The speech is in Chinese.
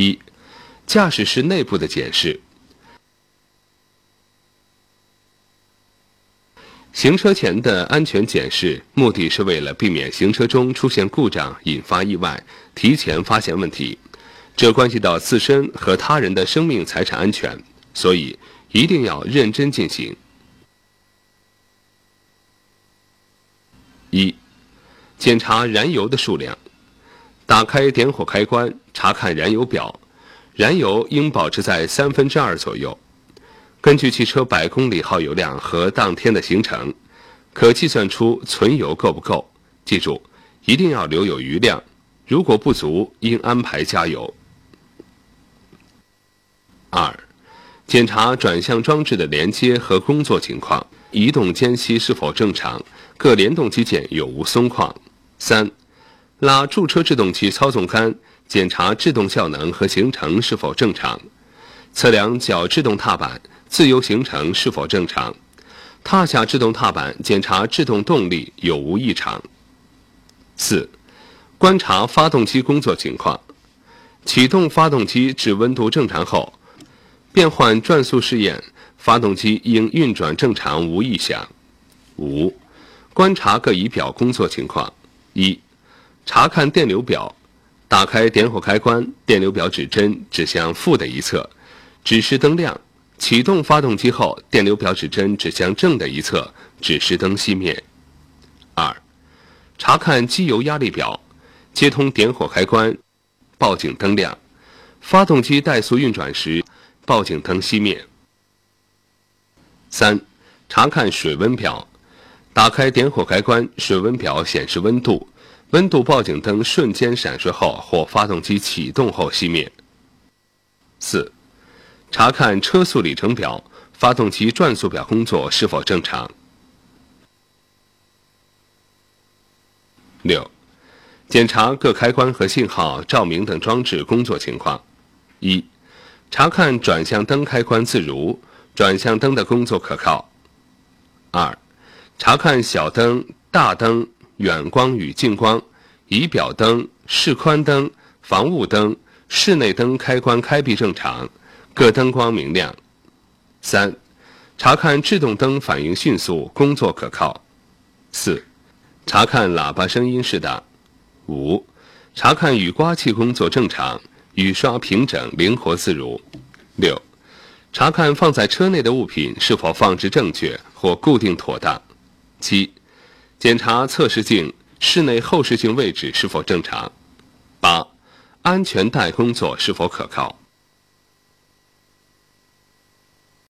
一、驾驶室内部的检视。行车前的安全检视，目的是为了避免行车中出现故障，引发意外，提前发现问题。这关系到自身和他人的生命财产安全，所以一定要认真进行。一、检查燃油的数量。打开点火开关，查看燃油表，燃油应保持在三分之二左右。根据汽车百公里耗油量和当天的行程，可计算出存油够不够。记住，一定要留有余量，如果不足，应安排加油。二、检查转向装置的连接和工作情况，移动间隙是否正常，各联动机件有无松旷。三、拉驻车制动器操纵杆，检查制动效能和行程是否正常；测量脚制动踏板自由行程是否正常；踏下制动踏板，检查制动动力有无异常。四、观察发动机工作情况，启动发动机至温度正常后，变换转速试验，发动机应运转正常无异响。五、观察各仪表工作情况。一查看电流表，打开点火开关，电流表指针指向负的一侧，指示灯亮；启动发动机后，电流表指针指向正的一侧，指示灯熄灭。二、查看机油压力表，接通点火开关，报警灯亮；发动机怠速运转时，报警灯熄灭。三、查看水温表，打开点火开关，水温表显示温度。温度报警灯瞬间闪烁后，或发动机启动后熄灭。四、查看车速里程表，发动机转速表工作是否正常。六、检查各开关和信号、照明等装置工作情况。一、查看转向灯开关自如，转向灯的工作可靠。二、查看小灯、大灯。远光与近光、仪表灯、示宽灯、防雾灯、室内灯开关开闭正常，各灯光明亮。三、查看制动灯反应迅速，工作可靠。四、查看喇叭声音适当。五、查看雨刮器工作正常，雨刷平整灵活自如。六、查看放在车内的物品是否放置正确或固定妥当。七。检查测试镜、室内后视镜位置是否正常。八、安全带工作是否可靠。